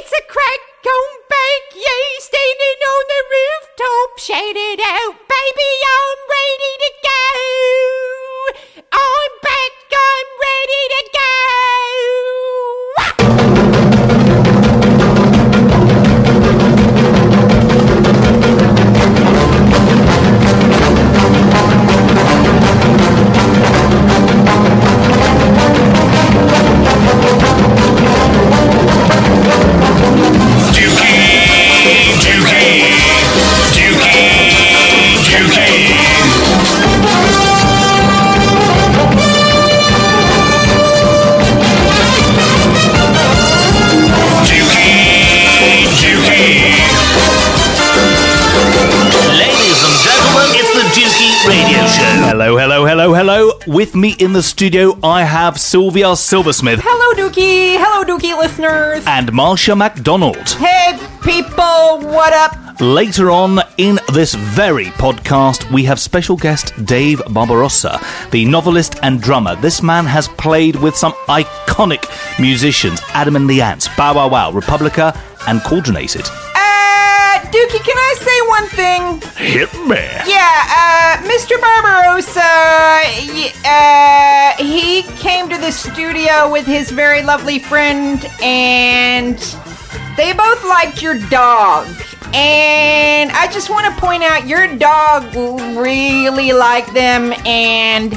It's a crack on back, yeah, standing on the rooftop, shaded out, baby, I'm ready to With me in the studio, I have Sylvia Silversmith Hello, Dukey. Hello, Dukey listeners. and Marsha MacDonald. Hey, people, what up? Later on in this very podcast, we have special guest Dave Barbarossa, the novelist and drummer. This man has played with some iconic musicians Adam and the Ants, Bow Wow Wow, Republica, and Cauldronated. Uh, Dukey, can I say one thing? Hit me. Yeah, uh, Mr. Barbarossa, uh, he came to the studio with his very lovely friend, and they both liked your dog. And I just want to point out, your dog really liked them, and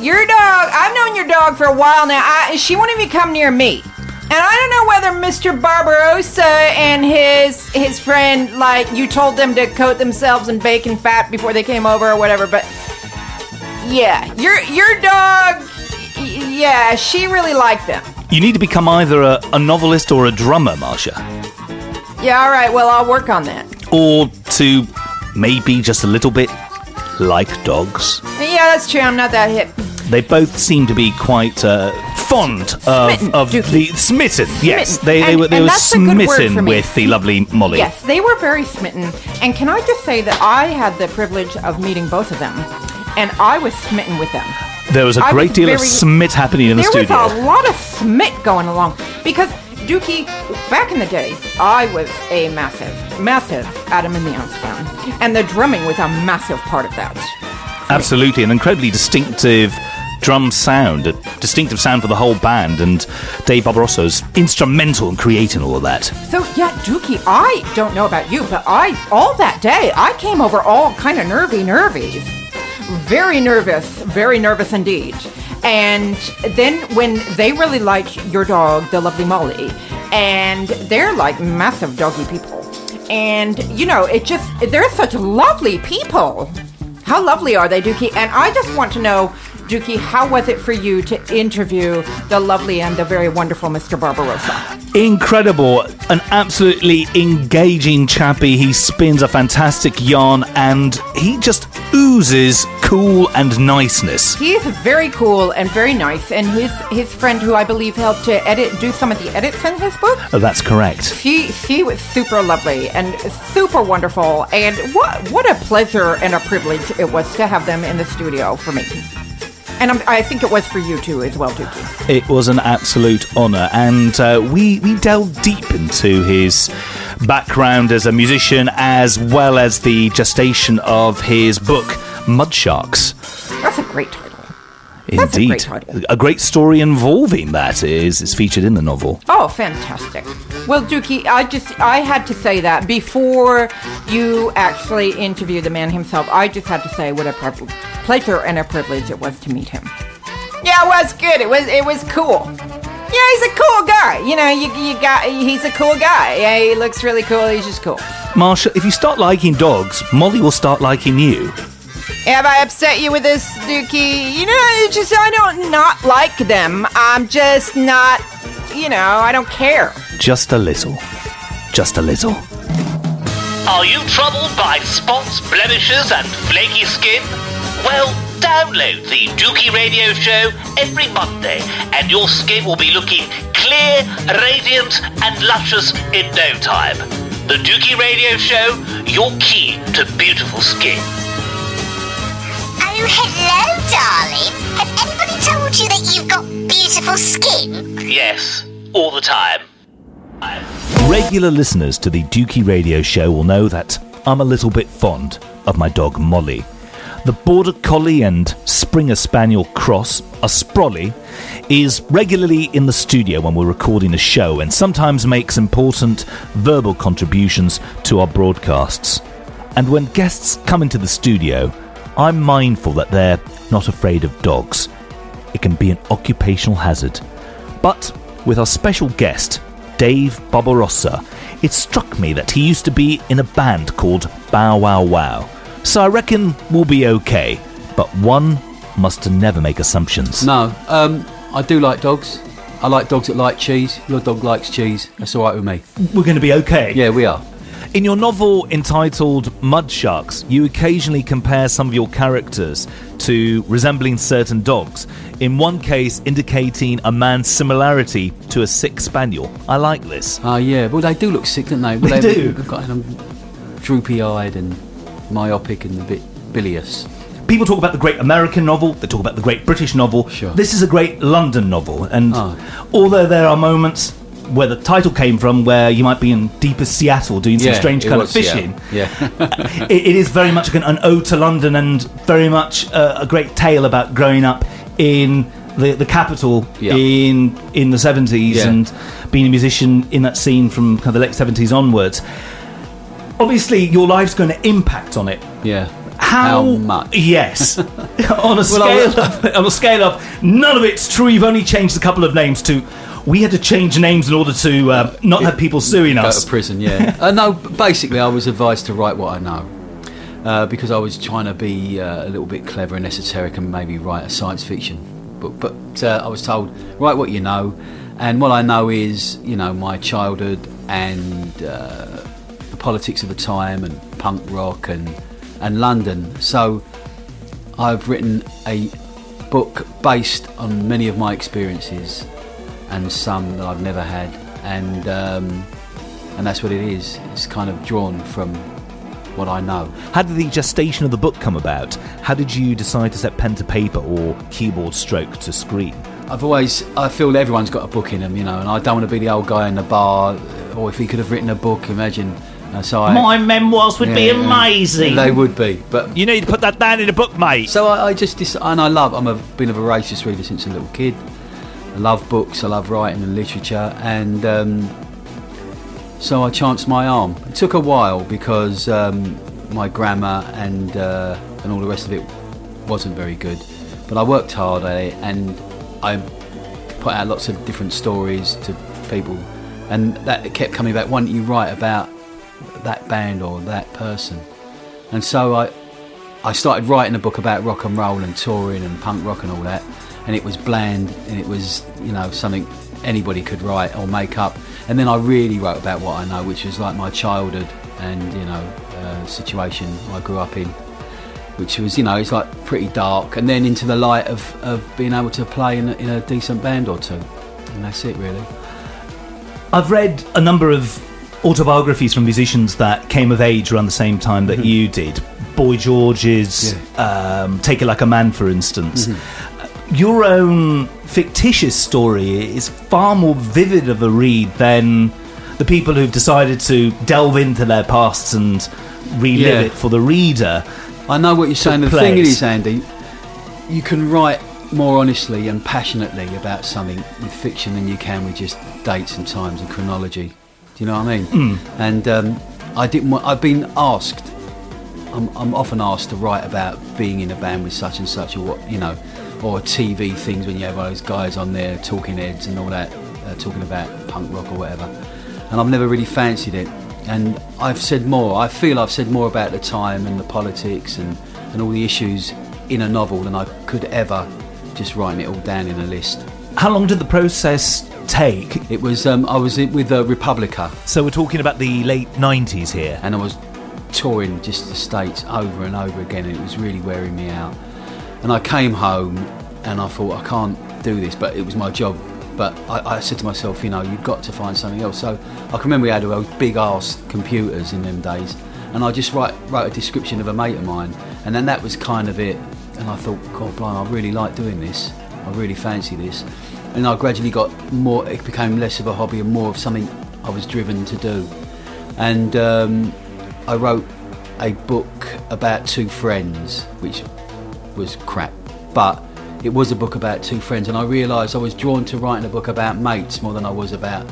your dog, I've known your dog for a while now. I, she won't even come near me. And I don't know whether Mr. Barbarossa and his his friend, like, you told them to coat themselves in bacon fat before they came over or whatever, but yeah, your your dog, yeah, she really liked them. You need to become either a, a novelist or a drummer, Marsha. Yeah, all right, well, I'll work on that. Or to maybe just a little bit like dogs. Yeah, that's true. I'm not that hip. They both seem to be quite uh, fond of, Smitten, of the smitten. Yes, Smitten. they, they And- were they were that's a good word smitten with the lovely Molly. Yes, they were very smitten. And can I just say that I had the privilege of meeting both of them, and I was smitten with them. There was a I great was deal of smit happening in the studio. there was a lot of smit going along because Dukey, back in the day, I was a massive, massive Adam and the Ants fan, and the drumming was a massive part of that. Absolutely, an incredibly distinctive drum sound, a distinctive sound for the whole band, and Dave Barbarossa's instrumental in creating all of that. So yeah, Dukey, I don't know about you, but I all that day I came over all kind of nervy, nervy, very nervous, very nervous indeed. And then when they really like your dog, the lovely Molly, and they're like massive doggy people, and you know it just they're such lovely people. How lovely are they, Dukey? And I just want to know. Dukey, how was it for you to interview the lovely and the very wonderful Mr. Barbarossa? Incredible, an absolutely engaging chappie. He spins a fantastic yarn and he just oozes cool and niceness. He's very cool and very nice, and his his friend, who I believe helped to edit, do some of the edits in his book, Oh, that's correct. she she was super lovely and super wonderful, and what what a pleasure and a privilege it was to have them in the studio for me, and I'm, I think it was for you too as well, Dukey. It was an absolute honour, and uh, we we delved deep into his background as a musician, as well as the gestation of his book, Mud Sharks. That's a great title. That's a Indeed, great a great story involving that is is featured in the novel. Oh, fantastic. Well, Dukey, I just I had to say that before you actually interview the man himself. I just had to say what a priv- pleasure and a privilege it was to meet him. Yeah, it was good. It was it was cool. Yeah, he's a cool guy. You know, you you got he's a cool guy. Yeah, he looks really cool. He's just cool. Marsha, if you start liking dogs, Molly will start liking you. Have I upset you with this, Dukey? You know, it's just I don't not like them. I'm just not. You know, I don't care. Just a little. Just a little. Are you troubled by spots, blemishes, and flaky skin? Well, download the Dukey Radio Show every Monday, and your skin will be looking clear, radiant, and luscious in no time. The Dukey Radio Show, your key to beautiful skin. Oh, hello, darling. Has anybody told you that you've got beautiful skin? Yes, all the time. Regular listeners to the Dukey Radio Show will know that I'm a little bit fond of my dog Molly. The Border Collie and Springer Spaniel cross, a Sprolly, is regularly in the studio when we're recording a show and sometimes makes important verbal contributions to our broadcasts. And when guests come into the studio, I'm mindful that they're not afraid of dogs. It can be an occupational hazard. But with our special guest, Dave Barbarossa, it struck me that he used to be in a band called Bow Wow Wow. So I reckon we'll be okay. But one must never make assumptions. No, um, I do like dogs. I like dogs that like cheese. Your dog likes cheese. That's all right with me. We're going to be okay. Yeah, we are. In your novel entitled Mud Sharks, you occasionally compare some of your characters to resembling certain dogs. In one case, indicating a man's similarity to a sick spaniel. I like this. Ah, yeah. Well, they do look sick, don't they? Well, They do. They've got them droopy-eyed and myopic and a bit bilious. People talk about the great American novel, they talk about the great British novel. Sure. This is a great London novel, and Oh. although there are moments where the title came from where you might be in deepest Seattle doing some Yeah, strange kind of was, yeah. fishing, Yeah. it, it is very much an, an ode to London and very much a, a great tale about growing up in the, the capital Yeah. in in the 70s Yeah. and being a musician in that scene from kind of the late 70s onwards. Obviously, your life's going to impact on it. yeah. How, much? Yes, on a I scale of, on a scale of none of it's true. You've only changed a couple of names to. We had to change names in order to uh, not have people suing Go us. to prison, yeah. uh, no, basically, I was advised to write what I know. Uh, because I was trying to be uh, a little bit clever and esoteric and maybe write a science fiction book. But uh, I was told, write what you know. And what I know is, you know, my childhood and uh, the politics of the time and punk rock and, and London. So I've written a book based on many of my experiences and some that I've never had. And, um, and that's what it is. It's kind of drawn from what I know. How did the gestation of the book come about? How did you decide to set pen to paper or keyboard stroke to screen? I've always, I feel everyone's got a book in them, you know, and I don't want to be the old guy in the bar, or if he could have written a book, imagine. Uh, so I, memoirs would Yeah, They would be, but You need to put that down in a book, mate. so I, I just, dis- and I love. I'm a been a voracious reader since a little kid. I love books. I love writing and literature, and um, so I chanced my arm. It took a while because um, my grammar and uh, and all the rest of it wasn't very good, but I worked hard at it, and I put out lots of different stories to people, and that kept coming back. Why don't you write about that band or that person? And so I, I started writing a book about rock and roll and touring and punk rock and all that, and it was bland and it was you know something anybody could write or make up. And then I really wrote about what I know, which was like my childhood and you know uh, situation I grew up in, which was you know it's like pretty dark. And then into the light of, of being able to play in a, in a decent band or two, and that's it really. I've read a number of autobiographies from musicians that came of age around the same time that you did. Boy George's um, Take It Like a Man, for instance. Your own fictitious story is far more vivid of a read than the people who've decided to delve into their pasts and relive Yeah. it for the reader. I know what you're saying. The thing is, Andy, you can write more honestly and passionately about something with fiction than you can with just dates and times and chronology. Do you know what I mean? And um, I didn't. Want, I've been asked. I'm, I'm often asked to write about being in a band with such and such, or what you know, or TV things when you have those guys on there talking heads and all that, uh, talking about punk rock or whatever. And I've never really fancied it. And I've said more. I feel I've said more about the time and the politics and, and all the issues in a novel than I could ever just writing it all down in a list. How long did the process take? It was um, I was with uh, Republica So we're talking about the late 90s here. and I was touring just the states over and over again, and it was really wearing me out. And I came home and I thought I can't do this, but it was my job. But I, I said to myself, you know, you've got to find something else. So I can remember we had those big ass computers in them days, and I just write, wrote a description of a mate of mine, and then that was kind of it. And I thought, God, blind, I really like doing this. I really fancy this. And I gradually got more. It became less of a hobby and more of something I was driven to do. And um, I wrote a book about two friends, which was crap, but it was a book about two friends, and I realised I was drawn to writing a book about mates more than I was about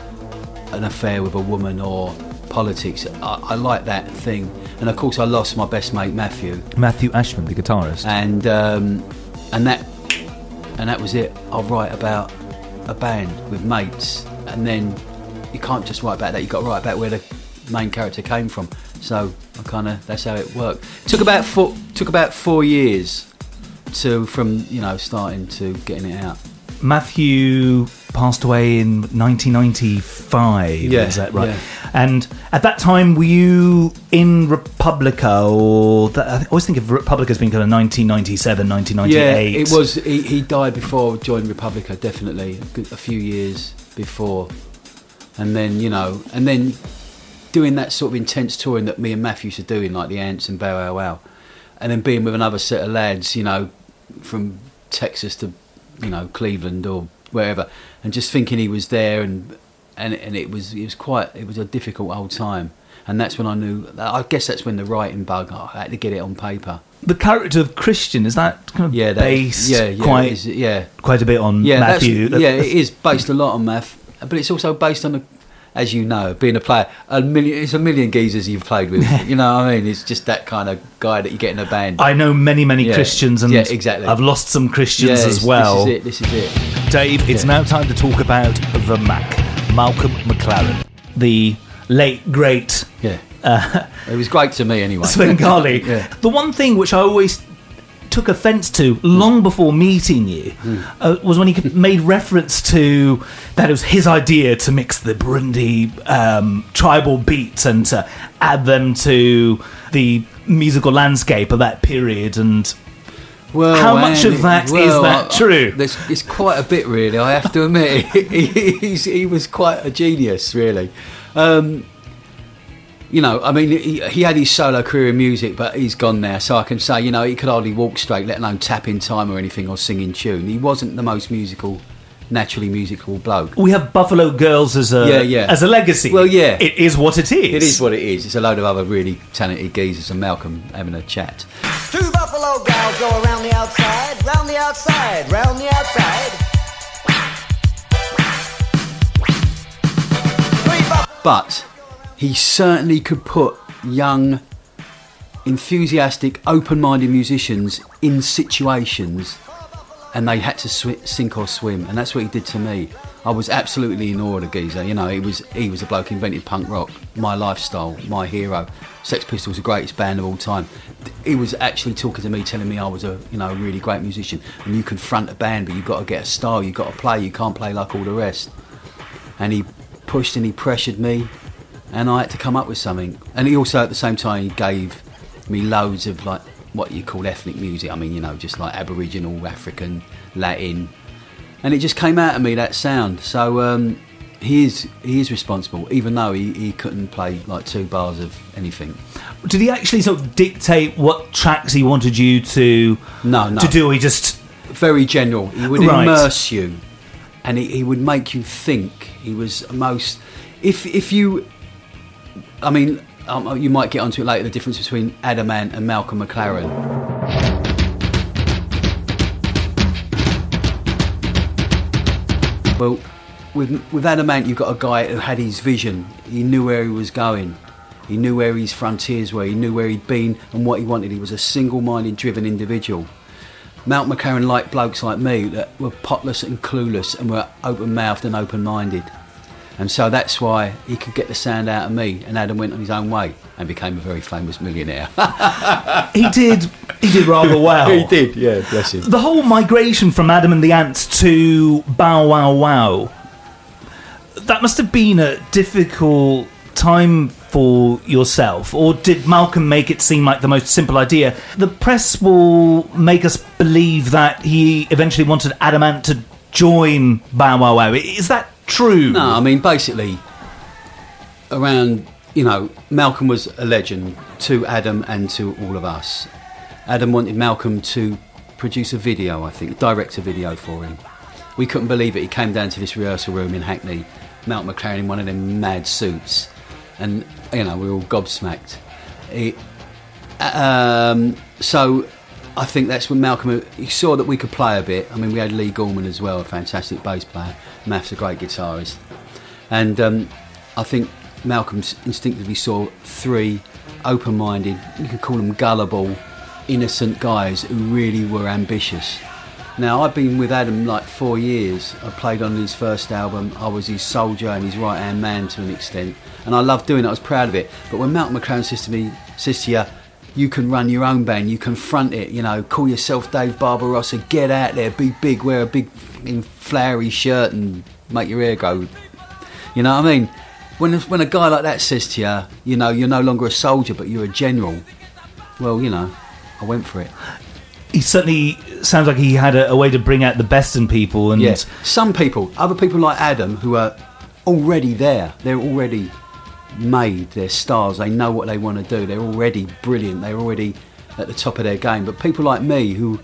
an affair with a woman or politics. I, I like that thing, and of course I lost my best mate Matthew, Matthew Ashman, the guitarist. and um, and that and that was it. I'll write about a band with mates, and then you can't just write about that. You got to write about where the main character came from. So I kind of that's how it worked. Took about four took about four years to from you know starting to getting it out. Matthew passed away in 1995. Yeah, is that right? yeah. And at that time, were you in Republica, or that, I always think of Republica as being kind of 1997, 1998. Yeah, it was. He, he died before joining Republica, definitely a, few years before, and then you know, and then doing that sort of intense touring that me and Matthew used to do in like the Ants and Bow Wow Wow, and then being with another set of lads, you know, from Texas to you know Cleveland or wherever, and just thinking he was there and and and it was it was quite it was a difficult old time. And that's when I knew. I guess that's when the writing bug. I had to get it on paper. The character of Christian is that kind of Yeah, that is- based yeah, yeah, quite it is, yeah. quite a bit on yeah, Matthew. Yeah, it is based a lot on math, but it's also based on, a, as you know, being a player. A million, it's a million geezers you've played with. you know what I mean? It's just that kind of guy that you get in a band. I know many, many Yeah. Christians, and Yeah, exactly. I've lost some Christians Yeah, as well. This is it. This is it. Dave, it's now time to talk about the Mac, Malcolm McLaren, the late great Yeah. Uh, it was great to me anyway. Svengali. Yeah. The one thing which I always took offence to long before meeting you Hmm. uh, was when he made reference to that it was his idea to mix the Burundi um, tribal beats and to add them to the musical landscape of that period and Well, How much of that is well, that I- true? There's, it's quite a bit, really. I have to admit, he, he's, he was quite a genius, really. Um, you know, I mean, he, he had his solo career in music, but he's gone now. So I can say, you know, he could hardly walk straight, let alone tap in time or anything or sing in tune. He wasn't the most musical, naturally musical bloke. we have Buffalo Girls as a Yeah, yeah. as a legacy. Well, yeah. it is what it is. It is what it is. It's a load of other really talented geezers and Malcolm having a chat. Two buffalo gals go around the outside, round the outside, round the outside. But he certainly could put young, enthusiastic, open-minded musicians in situations, and they had to swi- sink or swim, and that's what he did to me. I was absolutely in awe of geezer. You know, he was he was a bloke who invented punk rock, my lifestyle, my hero. Sex Pistols, the greatest band of all time. He was actually talking to me, telling me I was a you know a really great musician, and you can front a band, but you've got to get a style, you've got to play. You can't play like all the rest and he pushed and he pressured me and I had to come up with something and he also at the same time he gave me loads of like what you call ethnic music I mean you know just like aboriginal African Latin and it just came out of me that sound so um, he is he is responsible even though he, he couldn't play like two bars of anything Did he actually sort of dictate what tracks he wanted you to No, no. to do? Or he just very general. He would Right. immerse you, and he, he would make you think. He was most. If if you, I mean, um, you might get onto it later. The difference between Adam Ant and Malcolm McLaren. Well, with with Adam Ant, you've got a guy who had his vision. He knew where he was going. He knew where his frontiers were. He knew where he'd been and what he wanted. He was a single-minded, driven individual. Malcolm McLaren liked blokes like me that were potless and clueless and were open mouthed and open minded. And so that's why he could get the sound out of me and Adam went on his own way and became a very famous millionaire. he did he did rather well. he did, yeah, bless him. The whole migration from Adam and the Ants to Bow Wow Wow. That must have been a difficult time for yourself, or did Malcolm make it seem like the most simple idea? The press will make us believe that he eventually wanted Adam Ant to join Bow Wow Wow. Is that true? No, I mean, basically, around, you know, Malcolm was a legend to Adam and to all of us. Adam wanted Malcolm to produce a video, I think, direct a video for him. we couldn't believe it. He came down to this rehearsal room in Hackney, Malcolm McLaren in one of them mad suits, and you know we were all gobsmacked. He, um, so I think that's when Malcolm he saw that we could play a bit. I mean, we had Leigh Gorman as well, a fantastic bass player. Math's a great guitarist, and um, I think Malcolm instinctively saw three open-minded, you could call them gullible, innocent guys who really were ambitious. Now I've been with Adam like four years. I played on his first album. I was his soldier and his right hand man to an extent, and I loved doing it. I was proud of it. But when Malcolm McLaren says to me, says to you, "You can run your own band. You can front it. You know, call yourself Dave Barbarossa. Get out there. Be big. Wear a big, flowery shirt and make your hair go." You know what I mean? When when a guy like that says to you, you know, you're no longer a soldier, but you're a general. Well, you know, I went for it. He certainly sounds like he had a, a way to bring out the best in people, and Yes. Some people, other people like Adam, who are already there, they're already made, they're stars, they know what they want to do, they're already brilliant, they're already at the top of their game. But people like me who,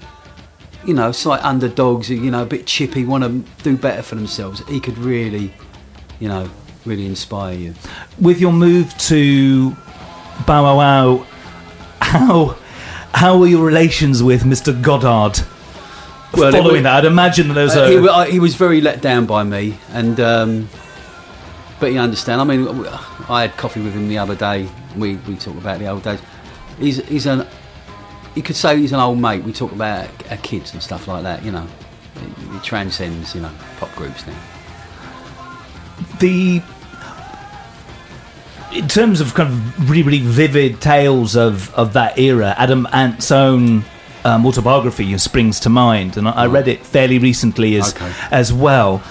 you know, like underdogs, you know, a bit chippy, want to do better for themselves, he could really, you know, really inspire you. with your move to Bow Wow how how were your relations with Mr. Goddard? Well, Following were- that, I'd imagine that there was Uh, a. he, wa- he was very let down by me, and um, but you understand. I mean, I had coffee with him the other day. We we talk about the old days. He's he's an you could say he's an old mate. We talk about our kids and stuff like that. You know, it, it transcends you know pop groups now. the in terms of kind of really, really vivid tales of, of that era, Adam Ant's own um, autobiography springs to mind, and I, I read it fairly recently as Okay. as well.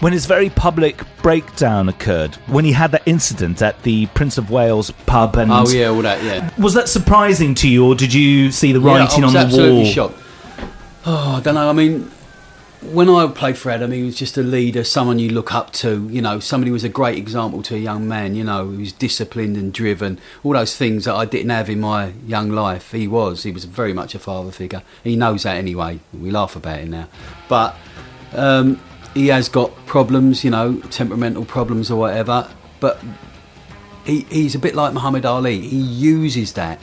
When his very public breakdown occurred, when he had that incident at the Prince of Wales pub, and Oh yeah, all that yeah. was that surprising to you, or did you see the Yeah, writing I was on the absolutely wall? shocked. Oh, I don't know. I mean, when I played for Adam, he was just a leader, someone you look up to. You know, somebody who was a great example to a young man. You know, he was disciplined and driven. All those things that I didn't have in my young life, he was. He was very much a father figure. He knows that anyway. We laugh about it now, but um, he has got problems. You know, temperamental problems or whatever. But he, he's a bit like Muhammad Ali. He uses that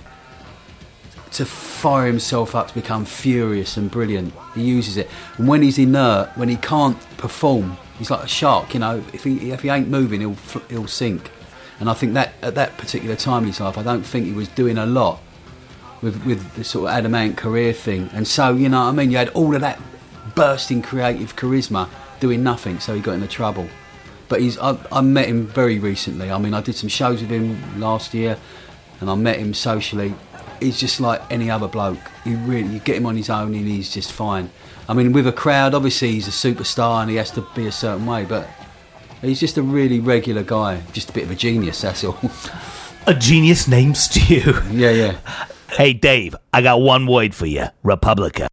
to fire himself up to become furious and brilliant. He uses it, and when he's inert, when he can't perform, he's like a shark. You know, if he if he ain't moving, he'll he'll sink. And I think that at that particular time in his life, I don't think he was doing a lot with with the sort of Adam Ant career thing. And so you know what I mean. You had all of that bursting creative charisma doing nothing, so he got into trouble. But he's I, I met him very recently. I mean, I did some shows with him last year, and I met him socially. He's just like any other bloke. He really, you get him on his own, and he's just fine. I mean, with a crowd, obviously he's a superstar and he has to be a certain way, but he's just a really regular guy, just a bit of a genius. That's all. A genius named Stu. yeah, yeah. hey, Dave, I got one word for you Republica.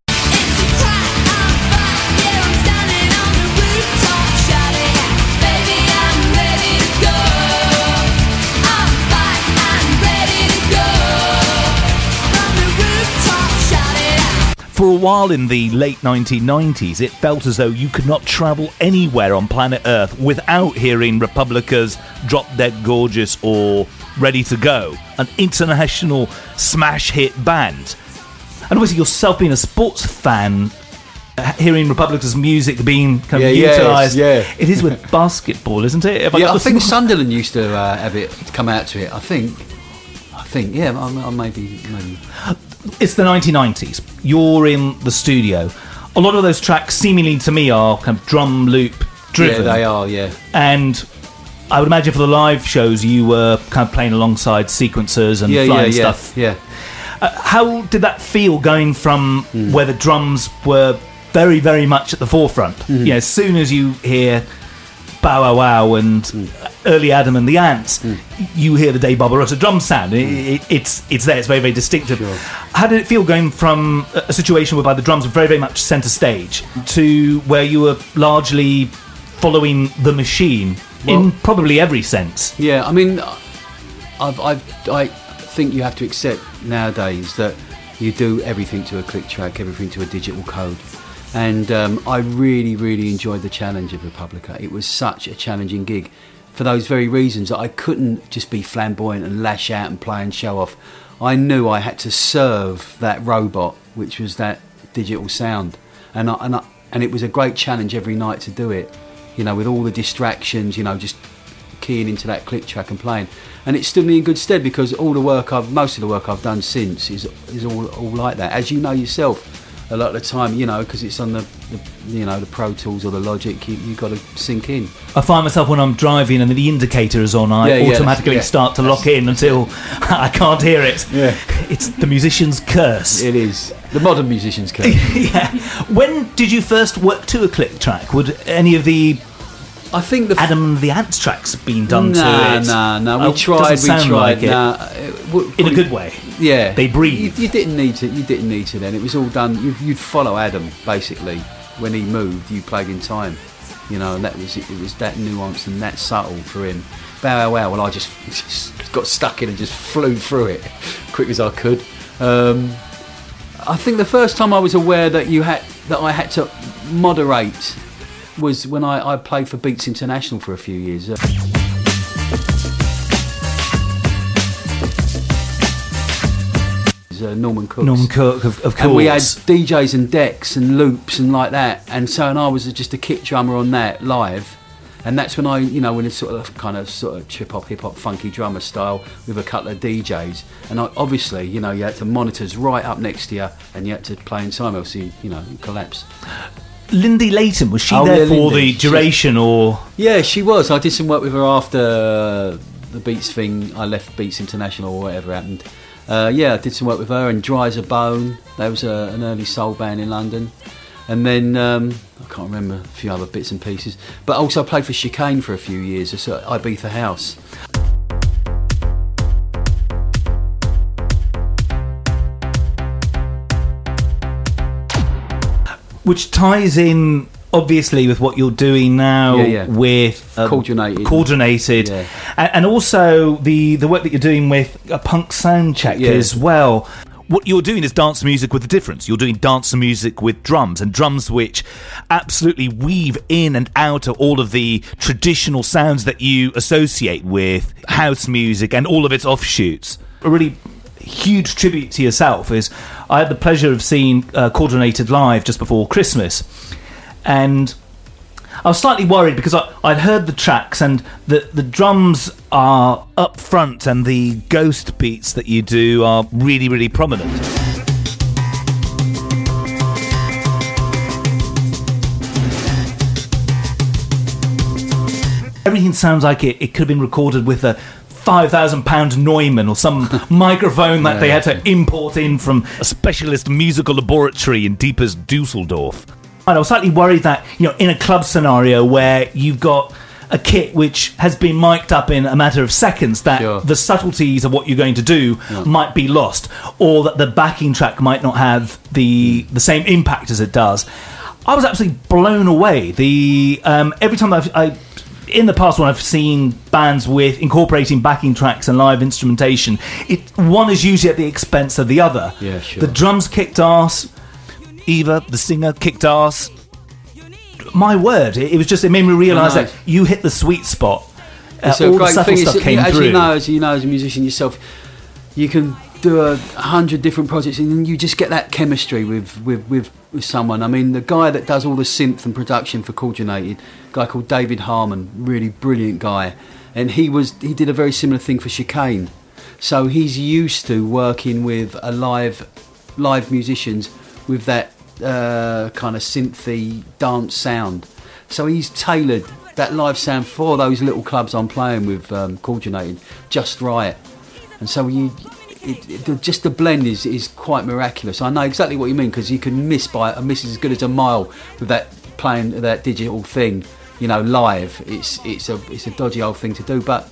For a while in the late 1990s, it felt as though you could not travel anywhere on planet Earth without hearing Republica's Drop Dead Gorgeous or Ready to Go, an international smash hit band. And obviously, yourself being a sports fan, uh, hearing Republica's music being kind of Yeah, yeah, utilised, yeah. it is with basketball, isn't it? Have yeah, got I think Sunderland used to uh, have it come out to it. I think. I think. Yeah, I, I maybe maybe. It's the 1990s. You're in the studio. A lot of those tracks, seemingly to me, are kind of drum loop driven. Yeah, they are. Yeah. And I would imagine for the live shows, you were kind of playing alongside sequencers and Yeah, yeah, flying yeah, stuff. yeah. Uh, how did that feel going from Hmm. where the drums were very, very much at the forefront? Hmm. You know, as soon as you hear Bow Wow Wow and Hmm. Early Adam and the Ants, you hear the Dave Barbarossa drum sound. It, it, it's it's there. It's very, very distinctive. Sure. How did it feel going from a situation whereby the drums were very, very much centre stage to where you were largely following the machine in probably every sense? Yeah, I mean, I've, I've, I think you have to accept nowadays that you do everything to a click track, everything to a digital code. and um, I really, really enjoyed the challenge of Republica. It was such a challenging gig for those very reasons that I couldn't just be flamboyant and lash out and play and show off. I knew I had to serve that robot, which was that digital sound, and I, and I, and it was a great challenge every night to do it. You know, with all the distractions, you know, just keying into that click track and playing. And it stood me in good stead because all the work I've, most of the work I've done since is is all, all like that. As you know yourself, a lot of the time, you know, because it's on the, the, you know, the Pro Tools or the Logic, you you got to sink in. I find myself when I'm driving and the indicator is on, I Yeah, yeah, automatically yeah. start to lock in until I can't hear it. Yeah. It's the musician's curse. It is the modern musicians curse. yeah. When did you first work to a click track? Would any of the I think the Adam and the Ants tracks have been done nah, to it? Nah, nah, Oh, we tried, we tried. like it. nah, it w- In a good way. Yeah, They breathe. You, you didn't need to. You didn't need to. Then it was all done. You'd, you'd follow Adam basically when he moved. You played in time, you know, and that was it. It was that nuanced and that subtle for him. Bow wow wow. Well, I just, just got stuck in and just flew through it quick as I could. Um, I think the first time I was aware that you had that I had to moderate was when I, I played for Beats International for a few years. Uh, uh, Norman Cook. Norman Cook, of, of course. And we had DJs and decks and loops and like that. And so, and I was just a kit drummer on that live. And that's when I, you know, when it's sort of kind of sort of trip hop, hip hop, funky drummer style with a couple of DJs. And I, obviously, you know, you had the monitors right up next to you and you had to play in time, else you, you know, collapse. Lindy Layton, was she Oh, there yeah, for Lindy. the duration or. Yeah, she was. I did some work with her after the Beats thing. I left Beats International or whatever happened. Uh, yeah, I did some work with her and Dry as a Bone. That was a, an early soul band in London. And then um, I can't remember a few other bits and pieces. But also I played for Chicane for a few years. At Ibiza House. Which ties in obviously with what you're doing now Yeah, yeah. with um, Cauldronated. Cauldronated Yeah. and, and also the the work that you're doing with a punk sound check as well what you're doing is dance music with a difference. You're doing dance music with drums, and drums which absolutely weave in and out of all of the traditional sounds that you associate with house music and all of its offshoots. A really huge tribute to yourself is I had the pleasure of seeing uh, Cauldronated live just before Christmas, and I was slightly worried because I, I'd heard the tracks and the, the drums are up front and the ghost beats that you do are really, really prominent. Everything sounds like it, it could have been recorded with a £5,000 Neumann or some microphone that they had to import in from a specialist musical laboratory in deepest Dusseldorf. And I was slightly worried that, you know, in a club scenario where you've got a kit which has been mic'd up in a matter of seconds, that Sure. the subtleties of what you're going to do might be lost, or that the backing track might not have the the same impact as it does. I was absolutely blown away. The um, every time I've I, in the past when I've seen bands with incorporating backing tracks and live instrumentation, it one is usually at the expense of the other. Yeah, sure. The drums kicked ass. Eva, the singer, kicked ass. My word, it, it was just it made me realise that you hit the sweet spot. Uh, all the great subtle thing. stuff It's, came as through. you know, as you know, as a musician yourself, you can do a hundred different projects, and you just get that chemistry with, with, with, with someone. I mean, the guy that does all the synth and production for Cauldronated, guy called David Harmon, really brilliant guy, and he was he did a very similar thing for Chicane. So he's used to working with a live live musicians with that uh, kind of synthy dance sound. So he's tailored that live sound for those little clubs I'm playing with, um, Cauldronated just right. And so you, it, it, the- just the blend is, is quite miraculous. I know exactly what you mean because you can miss by a miss as good as a mile with that playing that digital thing. You know, live. It's it's a it's a dodgy old thing to do, but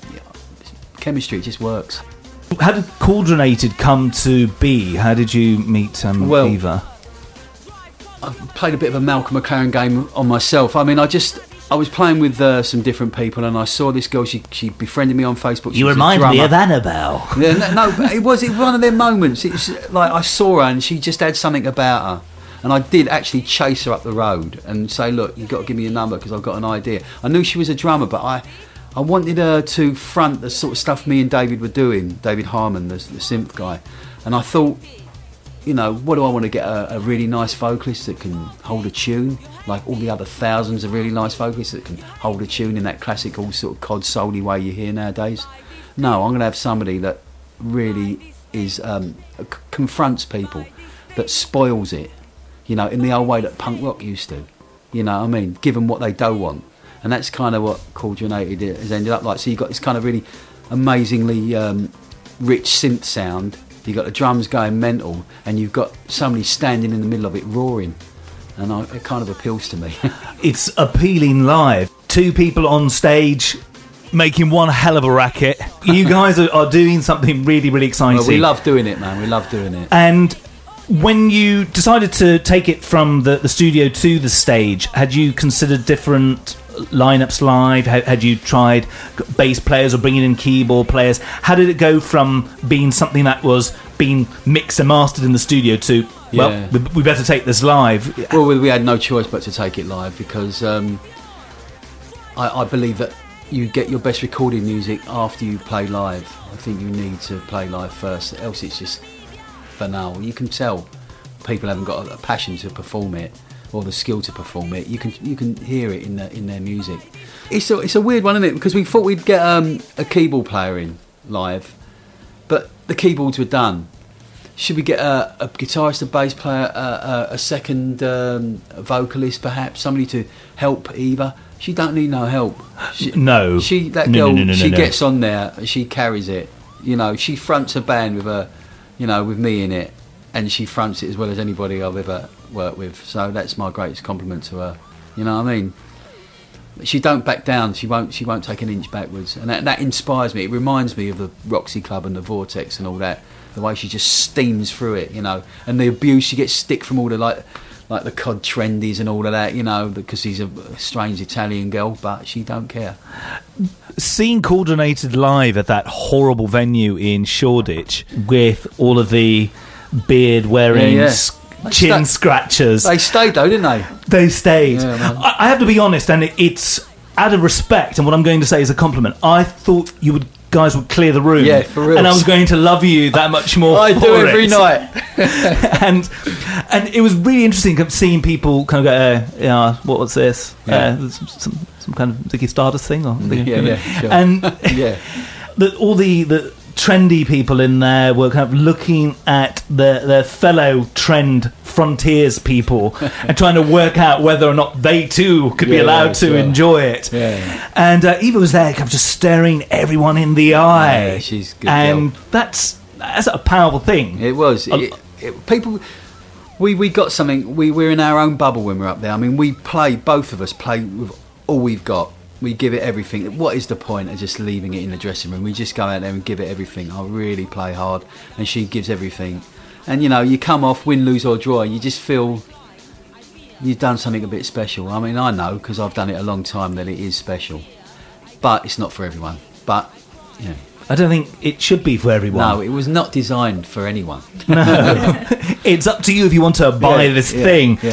chemistry just works. How did Cauldronated come to be? How did you meet um, Well, Eva? I played a bit of a Malcolm McLaren game on myself. I mean, I just I was playing with uh, some different people, and I saw this girl. She she befriended me on Facebook. She You remind me of Annabella. Yeah, no, no, but it was it was one of their moments. It was like I saw her, and she just had something about her. And I did actually chase her up the road and say, "Look, you've got to give me a number because I've got an idea." I knew she was a drummer, but I, I wanted her to front the sort of stuff me and David were doing. David Harmon, the, the synth guy, and I thought, you know, what do I want to get a, a really nice vocalist that can hold a tune, like all the other thousands of really nice vocalists that can hold a tune in that classic, classical sort of cod soul way you hear nowadays. No, I'm going to have somebody that really is um, c- confronts people, that spoils it, you know, in the old way that punk rock used to. You know what I mean? Give them what they don't want. And that's kind of what Cauldronated has ended up like. So you've got this kind of really amazingly um, rich synth sound. You've got the drums going mental, and you've got somebody standing in the middle of it roaring. And I, it kind of appeals to me. It's appealing live. Two people on stage making one hell of a racket. You guys are, are doing something really, really exciting. well, we love doing it, man. We love doing it. And when you decided to take it from the, the studio to the stage, had you considered different lineups live? Had, had you tried bass players or bringing in keyboard players? How did it go from being something that was being mixed and mastered in the studio to, well, Yeah. we, we better take this live? Well, we, we had no choice but to take it live because um, I, I believe that you get your best recorded music after you play live. I think you need to play live first, else it's just banal. You can tell people haven't got a, a passion to perform it or the skill to perform it. You can you can hear it in the, in their music. It's a, it's a weird one, isn't it? Because we thought we'd get um, a keyboard player in live, but the keyboards were done. Should we get a, a guitarist, a bass player, a, a, a second um, vocalist, perhaps somebody to help Eva? She don't need no help. She, No. she that girl. no, no, no, she gets on there. She carries it. You know, she fronts a band with her, you know, with me in it, and she fronts it as well as anybody I've ever worked with. So that's my greatest compliment to her. You know what I mean? She don't back down. She won't. She won't take an inch backwards, and that, that inspires me. It reminds me of the Roxy Club and the Vortex and all that. The way she just steams through it, you know, and the abuse she gets stick from all the like, like the cod trendies and all of that, you know, because she's a strange Italian girl, but she don't care. Seeing Cauldronated live at that horrible venue in Shoreditch with all of the beard wearing Yeah, yeah. They chin sta- scratchers. They stayed though, didn't they? They stayed. Yeah. I, I have to be honest, and it, it's out of respect, and what I'm going to say is a compliment. I thought you would guys would clear the room, Yeah, for real. and I was going to love you that much more. I do every it. night. and and it was really interesting seeing people kind of go, uh, yeah, what was this? Yeah. Uh, some, some, some kind of Ziggy Stardust thing, or Yeah, yeah, sure. and yeah. the, all the the trendy people in there were kind of looking at their their fellow trend frontiers people and trying to work out whether or not they too could be Yeah, allowed to sure. enjoy it. Yeah. And uh, Eva was there, kind of just staring everyone in the eye. Yeah, she's good and girl. that's that's a powerful thing. It was. It, it, people, we we got something. We we're in our own bubble when we're up there. I mean, we play. Both of us play with all we've got. We give it everything. What is the point of just leaving it in the dressing room? We just go out there and give it everything. I really play hard, and she gives everything. And you know, you come off win, lose or draw, and you just feel you've done something a bit special. I mean, I know because I've done it a long time that it is special, but it's not for everyone. But you know, I don't think it should be for everyone. no, it was not designed for anyone. no, it's up to you if you want to buy Yeah, this yeah, thing. yeah.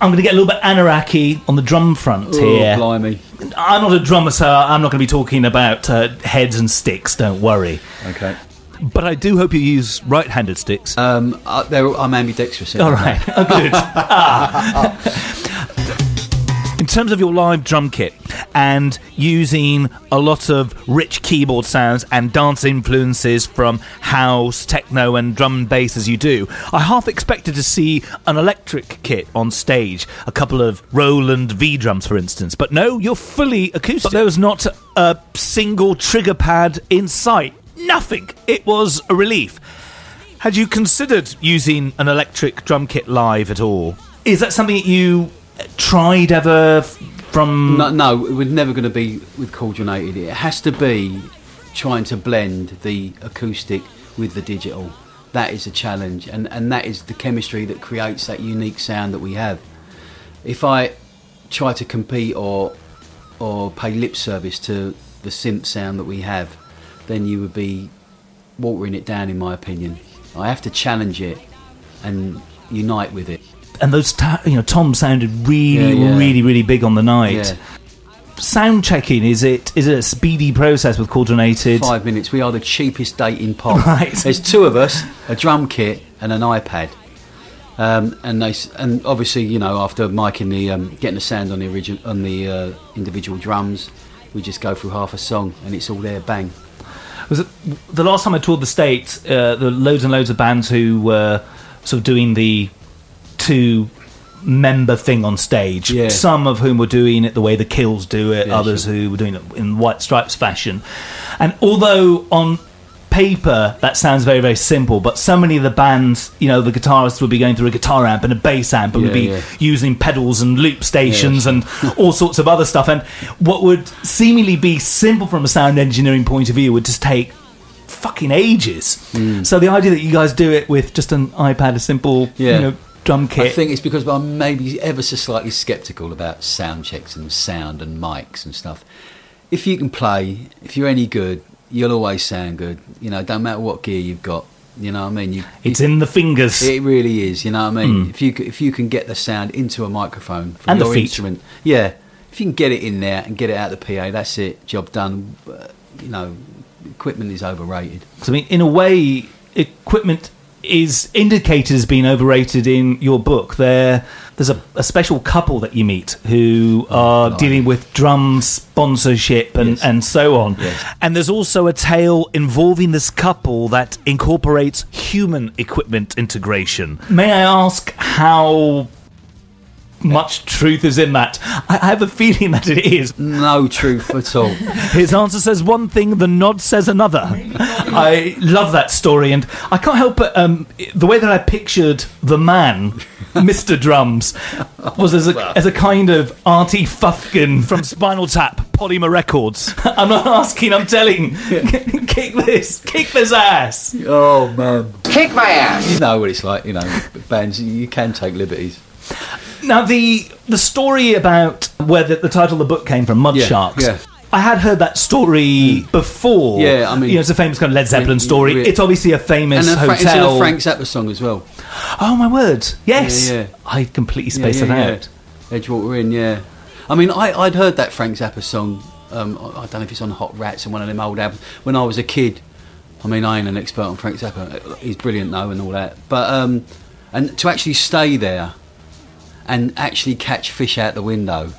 I'm going to get a little bit anarchy on the drum front Oh, here. blimey. I'm not a drummer, so I'm not going to be talking about uh, heads and sticks. Don't worry. Okay. But I do hope you use right-handed sticks. Um, uh, they're, I'm ambidextrous. All right. Oh, good. Ah. In terms of your live drum kit and using a lot of rich keyboard sounds and dance influences from house, techno, and drum and bass as you do, I half expected to see an electric kit on stage, a couple of Roland V drums, for instance. But no, you're fully acoustic. But there was not a single trigger pad in sight. Nothing. It was a relief. Had you considered using an electric drum kit live at all? Is that something that you tried ever from? No, no, was never going to be with Cauldronated. It has to be trying to blend the acoustic with the digital. That is a challenge, and, and that is the chemistry that creates that unique sound that we have. If I try to compete or or pay lip service to the synth sound that we have, then you would be watering it down, in my opinion. I have to challenge it and unite with it. And those, ta- you know, Tom sounded really, Yeah, yeah. really, really big on the night. Yeah. Sound checking is it is it a speedy process with Cauldronated? Five minutes. We are the cheapest date in pop. Right. There's two of us, a drum kit and an iPad. Um, and they and obviously you know after miking the um, getting the sound on the origin on the uh, individual drums, we just go through half a song and it's all there. Bang. Was it the last time I toured the states? Uh, there were loads and loads of bands who were sort of doing the two member thing on stage. Yeah. Some of whom were doing it the way the Kills do it. Yeah, others sure. who were doing it in White Stripes fashion. And although on paper that sounds very very simple, but so many of the bands, you know, the guitarists would be going through a guitar amp and a bass amp and would be Yeah, yeah. using pedals and loop stations and all sorts of other stuff. And what would seemingly be simple from a sound engineering point of view would just take fucking ages. Hmm. So the idea that you guys do it with just an iPad, a simple Yeah. you know, drum kit. I think it's because I'm maybe ever so slightly sceptical about sound checks and sound and mics and stuff. If you can play, if you're any good, you'll always sound good. You know, don't matter what gear you've got. You know what I mean? You, it's in the fingers. It really is. You know what I mean? If you if you can get the sound into a microphone from And the your instrument, yeah. If you can get it in there and get it out the PA, that's it. Job done. Uh, you know, equipment is overrated. So, I mean, in a way, equipment is indicated as being overrated in your book. There, there's a, a special couple that you meet who oh, are blimey. dealing with drum sponsorship and, Yes. and so on. Yes. And there's also a tale involving this couple that incorporates human equipment integration. May I ask how much truth is in that? I I have a feeling that it is. No truth at all. His answer says one thing, the nod says another. I love that story, and I can't help but um, the way that I pictured the man, Mr. Drums, was as a, as a kind of Artie Fufkin from Spinal Tap, Polymer Records. I'm not asking, I'm telling. kick this, kick this ass. Oh man. Kick my ass! You know what it's like, you know, bands, you can take liberties. Now, the the story about where the, the title of the book came from, Mud Yeah, Sharks. yeah. I had heard that story before. Yeah, I mean- you know, it's a famous kind of Led Zeppelin Yeah, story. yeah. It's obviously a famous And a Fra- it's in hotel. a Frank Zappa song as well. Oh my word! Yes, Yeah, yeah. I completely spaced yeah, it yeah. out. Edgewater Inn, yeah. I mean, I, I'd heard that Frank Zappa song. Um, I I don't know if it's on Hot Rats and one of them old albums. When I was a kid, I mean, I ain't an expert on Frank Zappa. He's brilliant though, and all that. But um, and to actually stay there and actually catch fish out the window,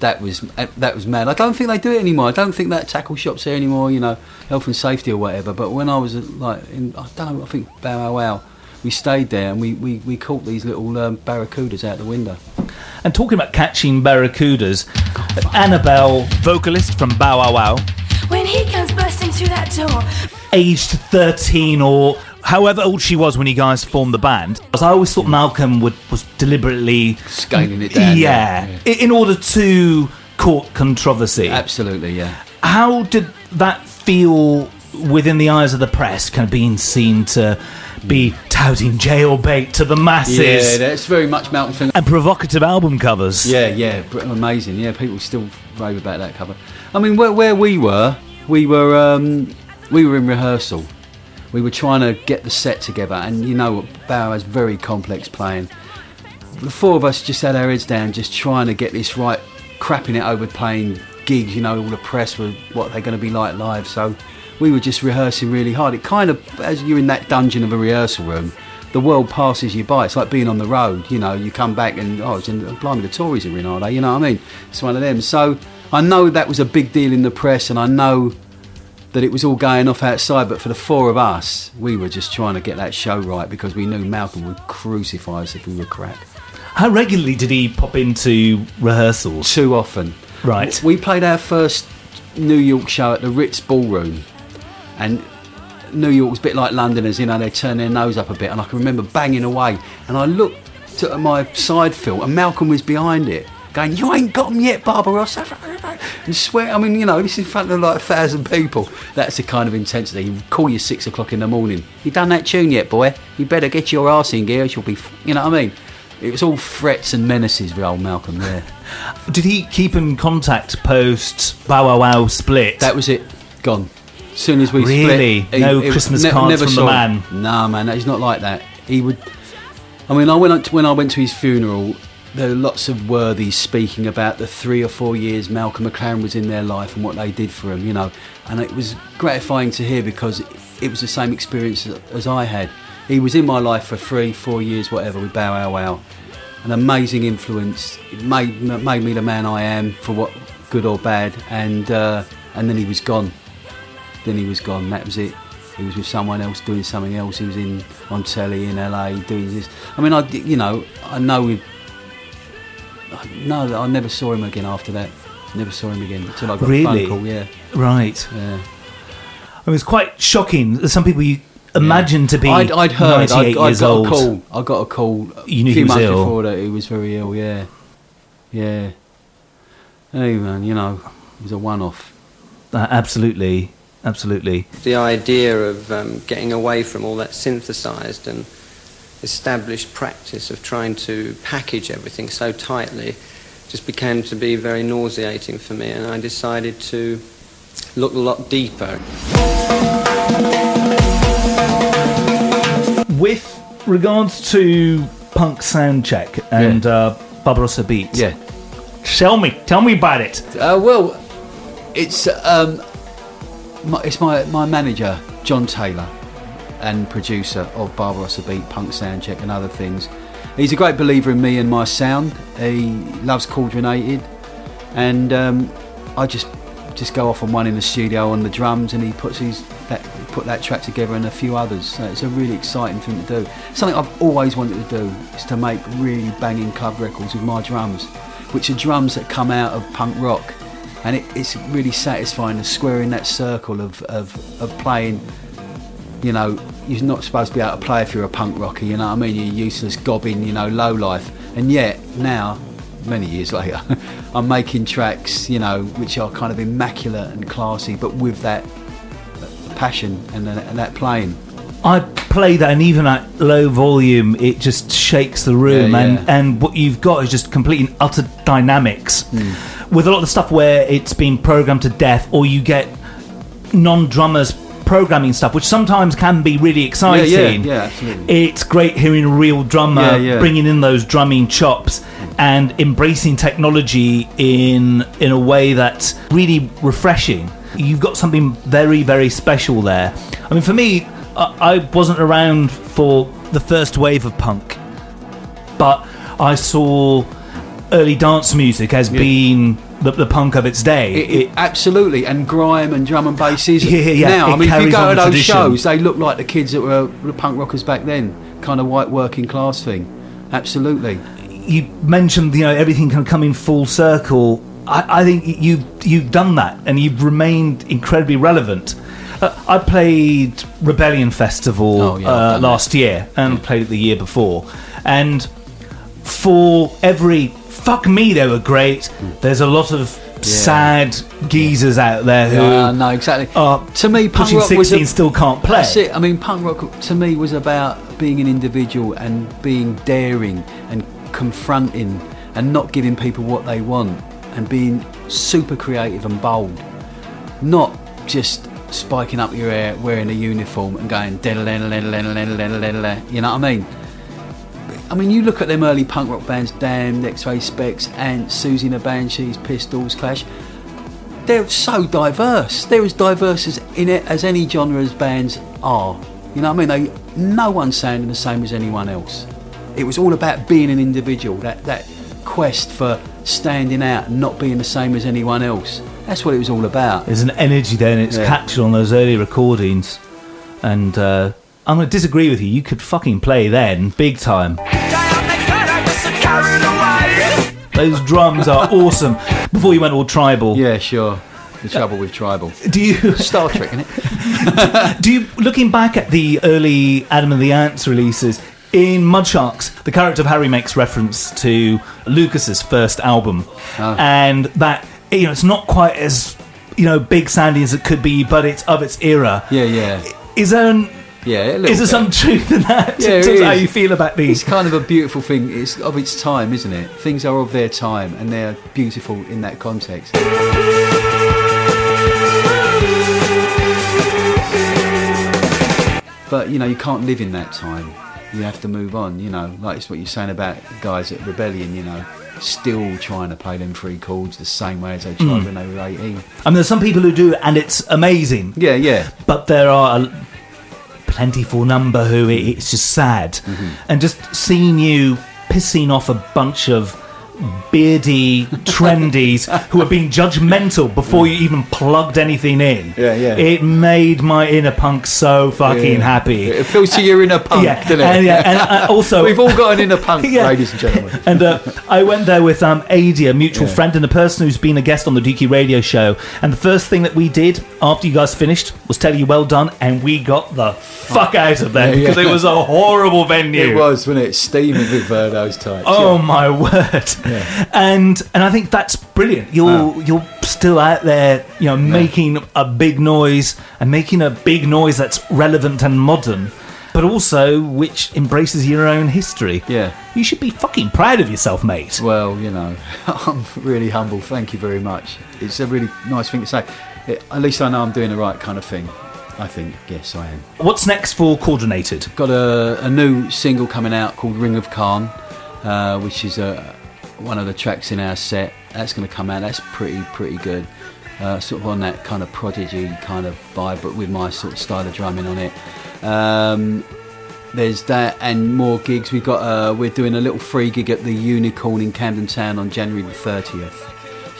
that was that was mad. I don't think they do it anymore. I don't think that tackle shops there anymore. You know, health and safety or whatever. But when I was like, in, I don't know. I think Bow Wow Wow. We stayed there and we, we, we caught these little um, barracudas out the window. And talking about catching barracudas, Annabella, vocalist from Bow Wow Wow, When he comes bursting through that door, aged 13 or however old she was when you guys formed the band. I always thought Malcolm would, was deliberately Scaling it down. yeah, yeah. i- in order to court controversy. Absolutely, yeah. How did that feel within the eyes of the press, kind of being seen to be touting jailbait to the masses Yeah, that's very much Malcolm thing. and provocative album covers? Yeah, yeah, amazing. Yeah, people still rave about that cover. I mean, where, where we were, we were um, we were in rehearsal. We were trying to get the set together, and you know Bauer has very complex playing. The four of us just had our heads down, just trying to get this right, crapping it over playing gigs. You know, all the press were what they're going to be like live. So we were just rehearsing really hard. It kind of, as you're in that dungeon of a rehearsal room, the world passes you by. It's like being on the road. You know, you come back and oh, it's in, blimey, the Tories are in, are they? You know what I mean? It's one of them. So I know that was a big deal in the press, and I know that it was all going off outside. But for the four of us, we were just trying to get that show right because we knew Malcolm would crucify us if we were crap. How regularly did he pop into rehearsals? Too often. Right. We played our first New York show at the Ritz Ballroom, and New York was a bit like Londoners, you know, they turn their nose up a bit, and I can remember banging away, and I looked at my side fill, and Malcolm was behind it, going, "You ain't got 'em yet, Barbarossa," and swear. I mean, you know, this is in front of like a thousand people. That's the kind of intensity. You call you six o'clock in the morning. You done that tune yet, boy? You better get your arse in gear. You'll be, f-" you know what I mean? It was all threats and menaces with old Malcolm there. Did he keep in contact post Bow Wow Wow split? That was it. Gone. As soon as we Really? split, No Christmas cards from the man? him. No, man, he's not like that. He would. I mean, I went when I went to his funeral. There are lots of worthies speaking about the three or four years Malcolm McLaren was in their life and what they did for him, you know. And it was gratifying to hear because it was the same experience as I had. He was in my life for three, four years, whatever, with Bow Wow Wow. An amazing influence. It made, made me the man I am, for what good or bad. And uh, and then he was gone. Then he was gone. That was it. He was with someone else doing something else. He was in on telly in LA doing this. I mean, I you know I know we. No, I never saw him again after that. Never saw him again until I got Really? a phone call. Yeah, Right. yeah. I mean, it's quite shocking. Some people you imagine to be I'd, I'd heard. 98 I'd, I'd years got old. a call. I got a call. You knew a he few was months ill. before that. He was very ill. Yeah, yeah. Hey man, you know, it was a one-off. Uh, absolutely, absolutely. the idea of um, getting away from all that synthesized and established practice of trying to package everything so tightly just began to be very nauseating for me and I decided to look a lot deeper. With regards to Punk Soundcheck and uh, Barbarossa Beats, Yeah. tell me, tell me about it. Uh, well, it's um, my, it's my my manager John Taylor and producer of Barbarossa Beat, Punk Soundcheck, and other things. He's a great believer in me and my sound. He loves Cauldronated, and um, I just just go off on one in the studio on the drums, and he puts his that put that track together and a few others. So it's a really exciting thing to do. Something I've always wanted to do is to make really banging club records with my drums, which are drums that come out of punk rock, and it, it's really satisfying to square in that circle of, of, of playing you know, you're not supposed to be able to play if you're a punk rocker, you know what I mean? You're useless, gobbing, you know, low life. And yet, now, many years later, I'm making tracks, you know, which are kind of immaculate and classy, but with that passion and, that- and that playing. I play that, and even at low volume, it just shakes the room. Yeah, And yeah. and what you've got is just complete and utter dynamics. Hmm. With a lot of the stuff where it's been programmed to death, or you get non-drummers programming stuff, which sometimes can be really exciting. yeah, yeah, absolutely. It's great hearing a real drummer Yeah, yeah. bringing in those drumming chops and embracing technology in in a way that's really refreshing. You've got something very, very special there. I mean, for me, I, I wasn't around for the first wave of punk, but I saw early dance music as being the, the punk of its day. It, it, absolutely, and grime and drum and bass is Yeah, yeah, now. I mean, if you go to those tradition. shows, they look like the kids that were the punk rockers back then, kind of white working class thing. Absolutely. you mentioned, you know, everything can come in full circle. I, I think you've you've done that, and you've remained incredibly relevant. Uh, I played Rebellion Festival Oh, yeah, uh, last year, and played it the year before. And for every fuck me, they were great. There's a lot of sad geezers out there who Yeah, no, exactly. are to me, punk pushing rock was a- still can't play. That's it. I mean, punk rock to me was about being an individual and being daring and confronting and not giving people what they want and being super creative and bold. Not just spiking up your hair, wearing a uniform and going "Diddle-diddle-diddle-diddle-diddle-diddle-diddle," you know what I mean? I mean, you look at them early punk rock bands, Damned, X-Ray Spex, Ants, Siouxsie and the Banshees, Pistols, Clash. They're so diverse. They're as diverse as in it as any genre as bands are. You know what I mean? They, no one sounding the same as anyone else. It was all about being an individual. That that quest for standing out and not being the same as anyone else. That's what it was all about. There's an energy there, and it's Yeah. captured on those early recordings. And uh, I'm going to disagree with you. You could fucking play then, big time. Those drums are awesome. Before you went all tribal, Yeah, sure. The trouble with tribal. do you Star Trek, isn't it? do you looking back at the early Adam and the Ants releases? In Mudsharks, the character of Harry makes reference to Lucas's first album, Ah. and that you know it's not quite as you know big sounding as it could be, but it's of its era. Yeah, yeah. Is there an, Yeah, is there bit. some truth in that? Yeah, in terms of you feel about these? It's kind of a beautiful thing. It's of its time, isn't it? Things are of their time, and they're beautiful in that context. But you know, you can't live in that time. you have to move on. You know, like it's what you're saying about guys at Rebellion. You know, still trying to play them three chords the same way as they tried Mm. when they were 18. I mean, there's some people who do, and it's amazing. Yeah, yeah. But there are plentiful number who it's just sad, Mm-hmm. and just seeing you pissing off a bunch of beardy trendies who are being judgmental before you even plugged anything in. Yeah, yeah. It made my inner punk so fucking Yeah. happy. It feels to your inner punk, Yeah, doesn't it? and, yeah, and uh, also We've all got an inner punk, Yeah. ladies and gentlemen. and uh, I went there with um, Adi, a mutual Yeah. friend and a person who's been a guest on the Dukey Radio Show. And the first thing that we did after you guys finished was tell you well done, and we got the fuck out of there Yeah, yeah. because it was a horrible venue. It was, wasn't it? Steaming with uh, those types. Oh yeah. my word! And and I think that's brilliant. You're Wow. you're still out there, you know, making a big noise and making a big noise that's relevant and modern, but also which embraces your own history. Yeah. You should be fucking proud of yourself, mate. Well, you know, I'm really humble. Thank you very much. It's a really nice thing to say. It, at least I know I'm doing the right kind of thing. I think, yes, I am. What's next for Cauldronated? Got a, a new single coming out called Ring of Khan, uh, which is a, one of the tracks in our set. That's going to come out. That's pretty pretty good. Uh, sort of on that kind of prodigy kind of vibe, but with my sort of style of drumming on it. Um, there's that and more gigs. We've got uh, we're doing a little free gig at the Unicorn in Camden Town on January the 30th.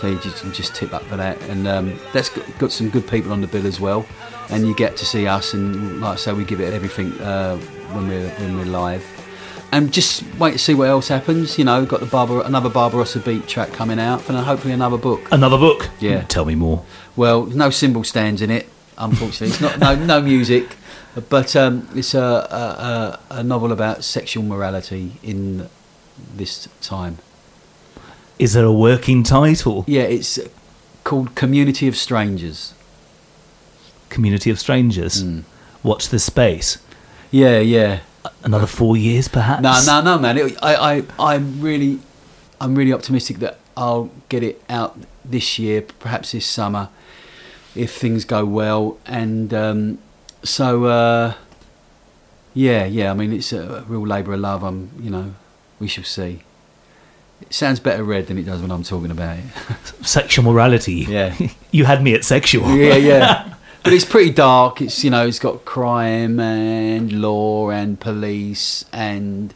So you just, just tip up for that, and um, that's got, got some good people on the bill as well. And you get to see us, and like I say, we give it everything uh, when we're when we're live. And just wait to see what else happens. You know, got the Barbar- another Barbarossa beat track coming out, and hopefully another book. Another book? Yeah. Tell me more. Well, no cymbal stands in it, unfortunately. It's not no no music, but um, it's a, a, a, novel about sexual morality in this time. Is there a working title? Yeah, it's called Community of Strangers. Community of Strangers. Hmm. Watch this space. Yeah, yeah. Another four years, perhaps. No, no, no, man. It, I, I, I'm really, I'm really optimistic that I'll get it out this year, perhaps this summer, if things go well. And um, so, uh, yeah, yeah. I mean, it's a real labour of love. I'm, you know, we shall see. It sounds better read than it does when I'm talking about it. Sexual morality. Yeah. you had me at sexual. yeah, yeah. But it's pretty dark. It's you know, it's got crime and law and police and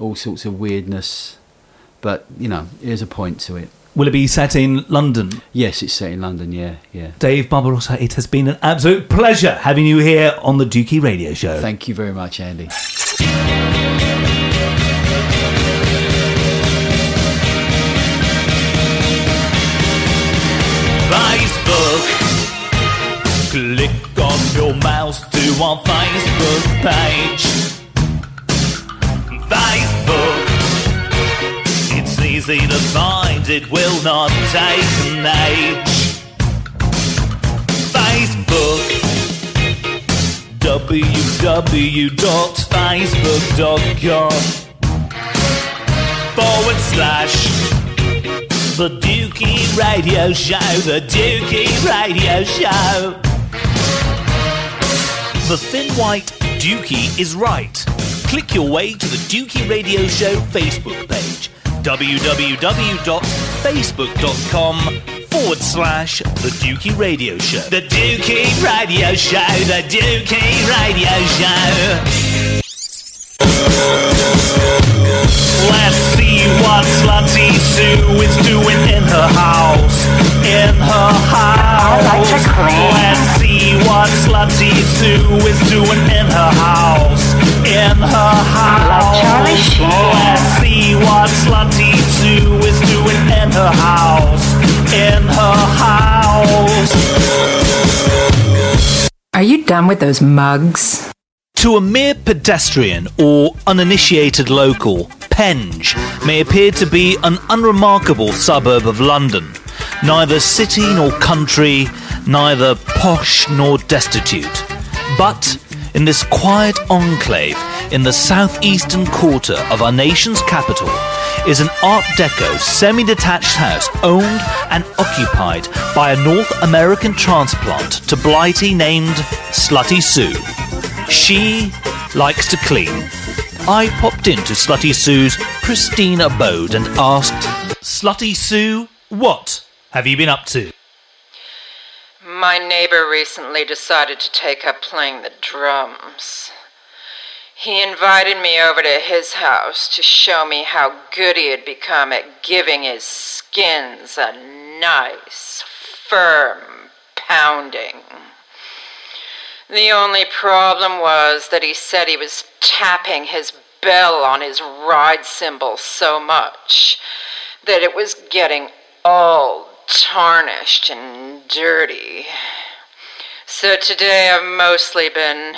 all sorts of weirdness. But you know, there's a point to it. Will it be set in London? Yes, it's set in London. Yeah, yeah. Dave Barbarossa, it has been an absolute pleasure having you here on the Dukey Radio Show. Thank you very much, Andy. Facebook. On to our Facebook page. Facebook. It's easy to find, it will not take an age. Facebook. www.facebook.com forward slash the Dukey Radio Show, the Dukey Radio Show. The thin white Dukey is right. Click your way to the Dukey Radio Show Facebook page, www.facebook.com forward slash the Dukey Radio Show. The Dukey Radio Show, the Dukey Radio Show. Let's see what Slutty Sue is doing in her house. In her house. I Let's see what Slutty Sue is doing in her house. In her house. Let's see what Slutty Sue is doing in her house. In her house. Are you done with those mugs? To a mere pedestrian or uninitiated local, Penge may appear to be an unremarkable suburb of London, neither city nor country, neither posh nor destitute. But in this quiet enclave in the southeastern quarter of our nation's capital is an Art Deco semi detached house owned and occupied by a North American transplant to Blighty named Slutty Sue. She likes to clean. I popped into Slutty Sue's pristine abode and asked, Slutty Sue, what have you been up to? My neighbor recently decided to take up playing the drums. He invited me over to his house to show me how good he had become at giving his skins a nice, firm pounding. The only problem was that he said he was tapping his bell on his ride cymbal so much that it was getting all tarnished and dirty. So today I've mostly been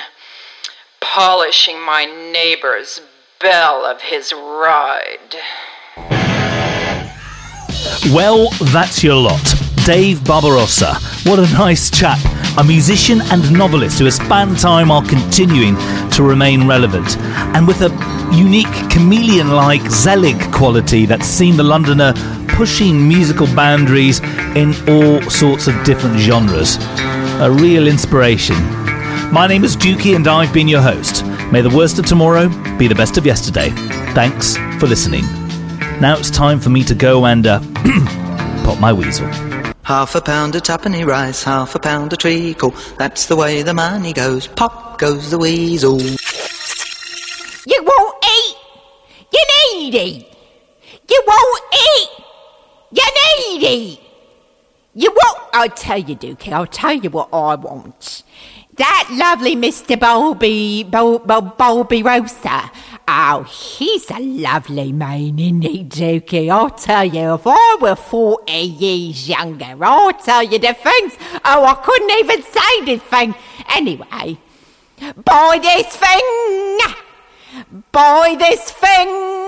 polishing my neighbor's bell of his ride. Well, that's your lot. Dave Barbarossa. What a nice chap. A musician and novelist who has spanned time while continuing to remain relevant. And with a unique chameleon like Zelig quality that's seen the Londoner pushing musical boundaries in all sorts of different genres. A real inspiration. My name is Dukey and I've been your host. May the worst of tomorrow be the best of yesterday. Thanks for listening. Now it's time for me to go and uh, pop my weasel. Half a pound of tuppenny rice, half a pound of treacle. That's the way the money goes. Pop goes the weasel. You won't eat. You need eat. You won't eat. You need eat. You won't. I'll tell you, Dukey, I'll tell you what I want. That lovely Mr. Bowlby, Bol, Bol, Bowlby Rosa. Oh, he's a lovely man, isn't he, Dukey? I'll tell you, if I were 40 years younger, I'll tell you the things. Oh, I couldn't even say the thing. Anyway, buy this thing! Buy this thing!